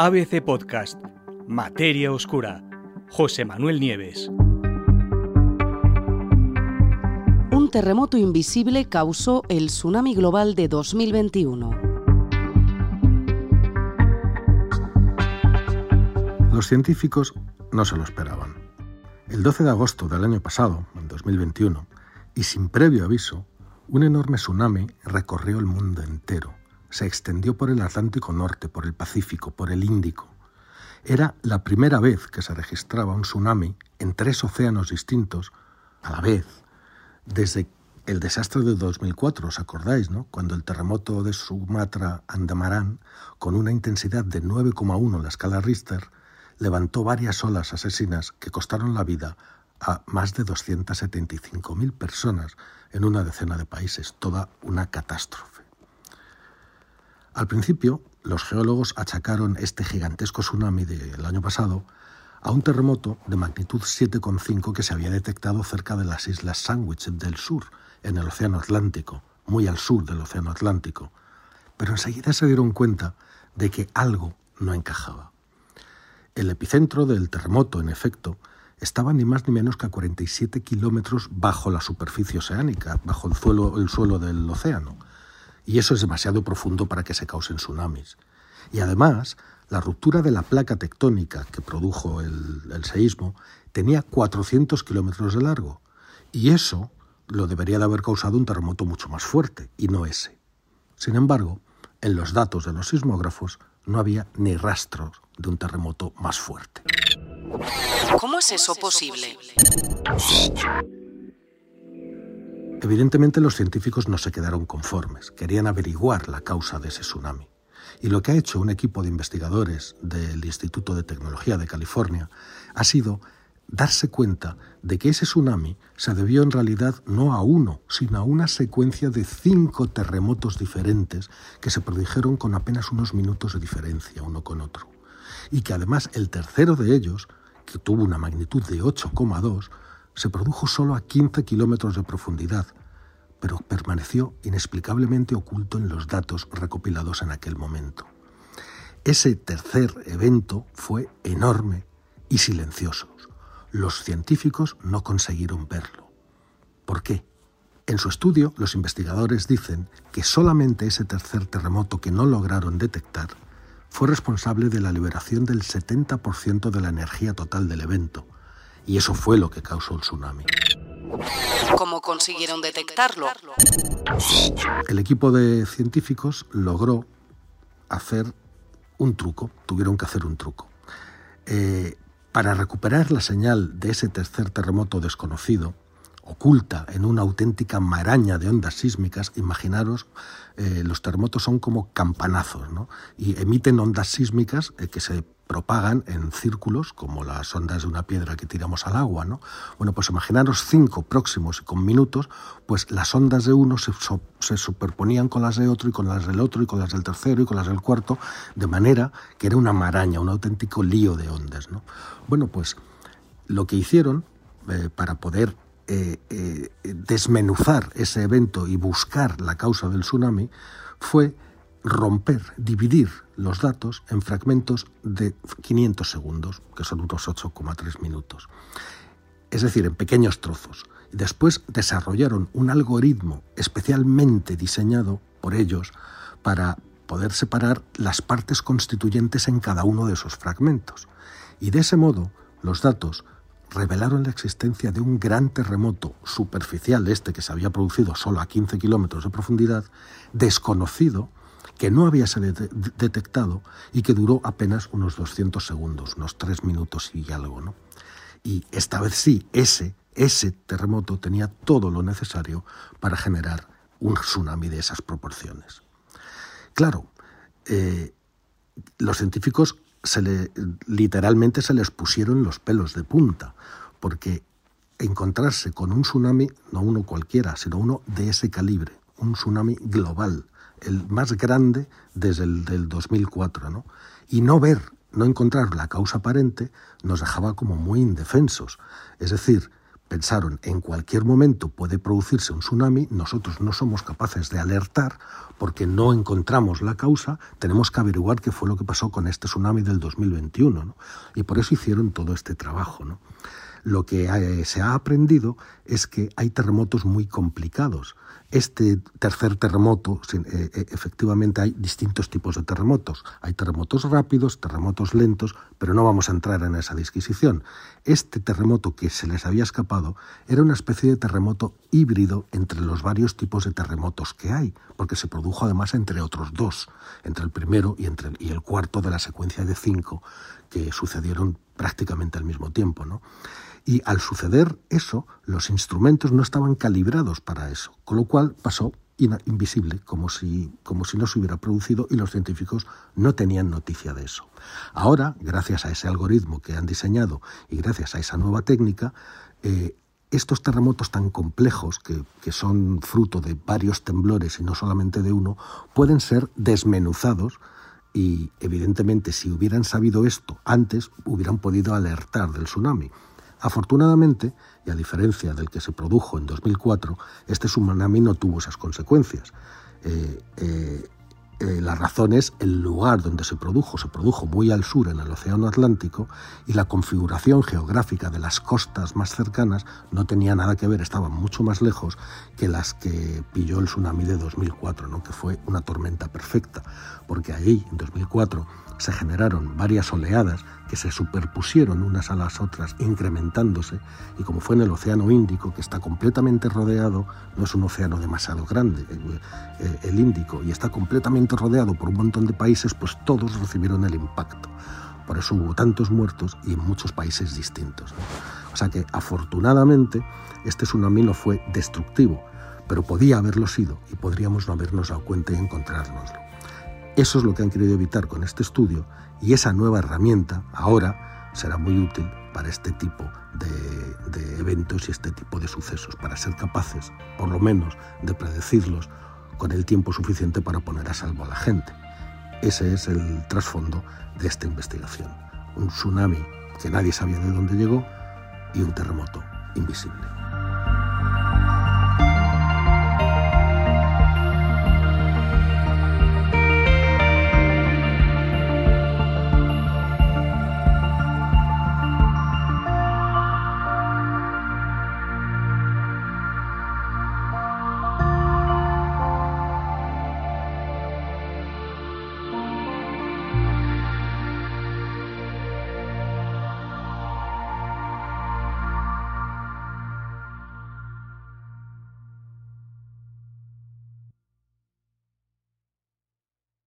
ABC Podcast, Materia Oscura, José Manuel Nieves. Un terremoto invisible causó el tsunami global de 2021. Los científicos no se lo esperaban. El 12 de agosto del año pasado, en 2021, y sin previo aviso, un enorme tsunami recorrió el mundo entero. Se extendió por el Atlántico Norte, por el Pacífico, por el Índico. Era la primera vez que se registraba un tsunami en tres océanos distintos a la vez, desde el desastre de 2004, ¿os acordáis, no? Cuando el terremoto de Sumatra Andamarán, con una intensidad de 9,1 en la escala Richter, levantó varias olas asesinas que costaron la vida a más de 275.000 personas en una decena de países, toda una catástrofe. Al principio, los geólogos achacaron este gigantesco tsunami del año pasado a un terremoto de magnitud 7,5 que se había detectado cerca de las islas Sandwich del sur, en el Océano Atlántico, muy al sur del Océano Atlántico. Pero enseguida se dieron cuenta de que algo no encajaba. El epicentro del terremoto, en efecto, estaba ni más ni menos que a 47 kilómetros bajo la superficie oceánica, bajo el suelo, el suelo del océano. Y eso es demasiado profundo para que se causen tsunamis. Y además, la ruptura de la placa tectónica que produjo el, seísmo tenía 400 kilómetros de largo. Y eso lo debería de haber causado un terremoto mucho más fuerte, y no ese. Sin embargo, en los datos de los sismógrafos no había ni rastros de un terremoto más fuerte. ¿Cómo es eso posible? Evidentemente los científicos no se quedaron conformes, querían averiguar la causa de ese tsunami. Y lo que ha hecho un equipo de investigadores del Instituto de Tecnología de California ha sido darse cuenta de que ese tsunami se debió en realidad no a uno, sino a una secuencia de cinco terremotos diferentes que se produjeron con apenas unos minutos de diferencia uno con otro. Y que además el tercero de ellos que tuvo una magnitud de 8,2, se produjo solo a 15 kilómetros de profundidad, pero permaneció inexplicablemente oculto en los datos recopilados en aquel momento. Ese tercer evento fue enorme y silencioso. Los científicos no consiguieron verlo. ¿Por qué? En su estudio, los investigadores dicen que solamente ese tercer terremoto que no lograron detectar fue responsable de la liberación del 70% de la energía total del evento, y eso fue lo que causó el tsunami. ¿Cómo consiguieron detectarlo? El equipo de científicos logró hacer un truco, tuvieron que hacer un truco. Eh, para recuperar la señal de ese tercer terremoto desconocido, oculta en una auténtica maraña de ondas sísmicas, imaginaros, eh, los terremotos son como campanazos, ¿no? Y emiten ondas sísmicas eh, que se propagan en círculos, como las ondas de una piedra que tiramos al agua, ¿no? Bueno, pues imaginaros cinco próximos y con minutos, pues las ondas de uno se, superponían con las de otro y con las del otro y con las del tercero y con las del cuarto, de manera que era una maraña, un auténtico lío de ondas, ¿no? Bueno, pues lo que hicieron eh, para poder eh, eh, desmenuzar ese evento y buscar la causa del tsunami fue romper, dividir los datos en fragmentos de 500 segundos, que son unos 8,3 minutos. Es decir, en pequeños trozos. Después desarrollaron un algoritmo especialmente diseñado por ellos para poder separar las partes constituyentes en cada uno de esos fragmentos. Y de ese modo, los datos revelaron la existencia de un gran terremoto superficial, este que se había producido solo a 15 kilómetros de profundidad, desconocido, que no había sido detectado y que duró apenas unos 200 segundos, unos 3 minutos y algo. ¿no? Y esta vez sí, ese, ese terremoto tenía todo lo necesario para generar un tsunami de esas proporciones. Claro, eh, los científicos se le, literalmente se les pusieron los pelos de punta, porque encontrarse con un tsunami, no uno cualquiera, sino uno de ese calibre, un tsunami global, el más grande desde el del 2004, ¿no? y no ver, no encontrar la causa aparente, nos dejaba como muy indefensos. Es decir, pensaron, en cualquier momento puede producirse un tsunami, nosotros no somos capaces de alertar porque no encontramos la causa, tenemos que averiguar qué fue lo que pasó con este tsunami del 2021. Y por eso hicieron todo este trabajo. Lo que eh, se ha aprendido es que hay terremotos muy complicados este tercer terremoto, eh, eh, efectivamente hay distintos tipos de terremotos. Hay terremotos rápidos, terremotos lentos, pero no vamos a entrar en esa disquisición. Este terremoto que se les había escapado era una especie de terremoto híbrido entre los varios tipos de terremotos que hay, porque se produjo además entre otros dos, entre el primero y, entre y el cuarto de la secuencia de cinco que sucedieron prácticamente al mismo tiempo. ¿no? Y al suceder eso, los instrumentos no estaban calibrados para eso, con lo cual pasó invisible, como si, como si no se hubiera producido y los científicos no tenían noticia de eso. Ahora, gracias a ese algoritmo que han diseñado y gracias a esa nueva técnica, eh, estos terremotos tan complejos, que, que, son fruto de varios temblores y no solamente de uno, pueden ser desmenuzados y evidentemente si hubieran sabido esto antes, hubieran podido alertar del tsunami. Afortunadamente, y a diferencia del que se produjo en 2004, este tsunami no tuvo esas consecuencias. Eh, eh, eh, la razón es el lugar donde se produjo. Se produjo muy al sur, en el Océano Atlántico, y la configuración geográfica de las costas más cercanas no tenía nada que ver, estaban mucho más lejos que las que pilló el tsunami de 2004, ¿no? que fue una tormenta perfecta, porque allí, en 2004, se generaron varias oleadas que se superpusieron unas a las otras, incrementándose, y como fue en el Océano Índico, que está completamente rodeado, no es un océano demasiado grande, eh, eh, el Índico, y está completamente rodeado por un montón de países, pues todos recibieron el impacto. Por eso hubo tantos muertos y en muchos países distintos. O sea que afortunadamente este tsunami no fue destructivo, pero podía haberlo sido y podríamos no habernos dado cuenta y encontrárnoslo. Eso es lo que han querido evitar con este estudio y esa nueva herramienta ahora será muy útil para este tipo de, eventos y este tipo de sucesos, para ser capaces, por lo menos, de predecirlos con el tiempo suficiente para poner a salvo a la gente. Ese es el trasfondo de esta investigación. Un tsunami que nadie sabía de dónde llegó y un terremoto invisible.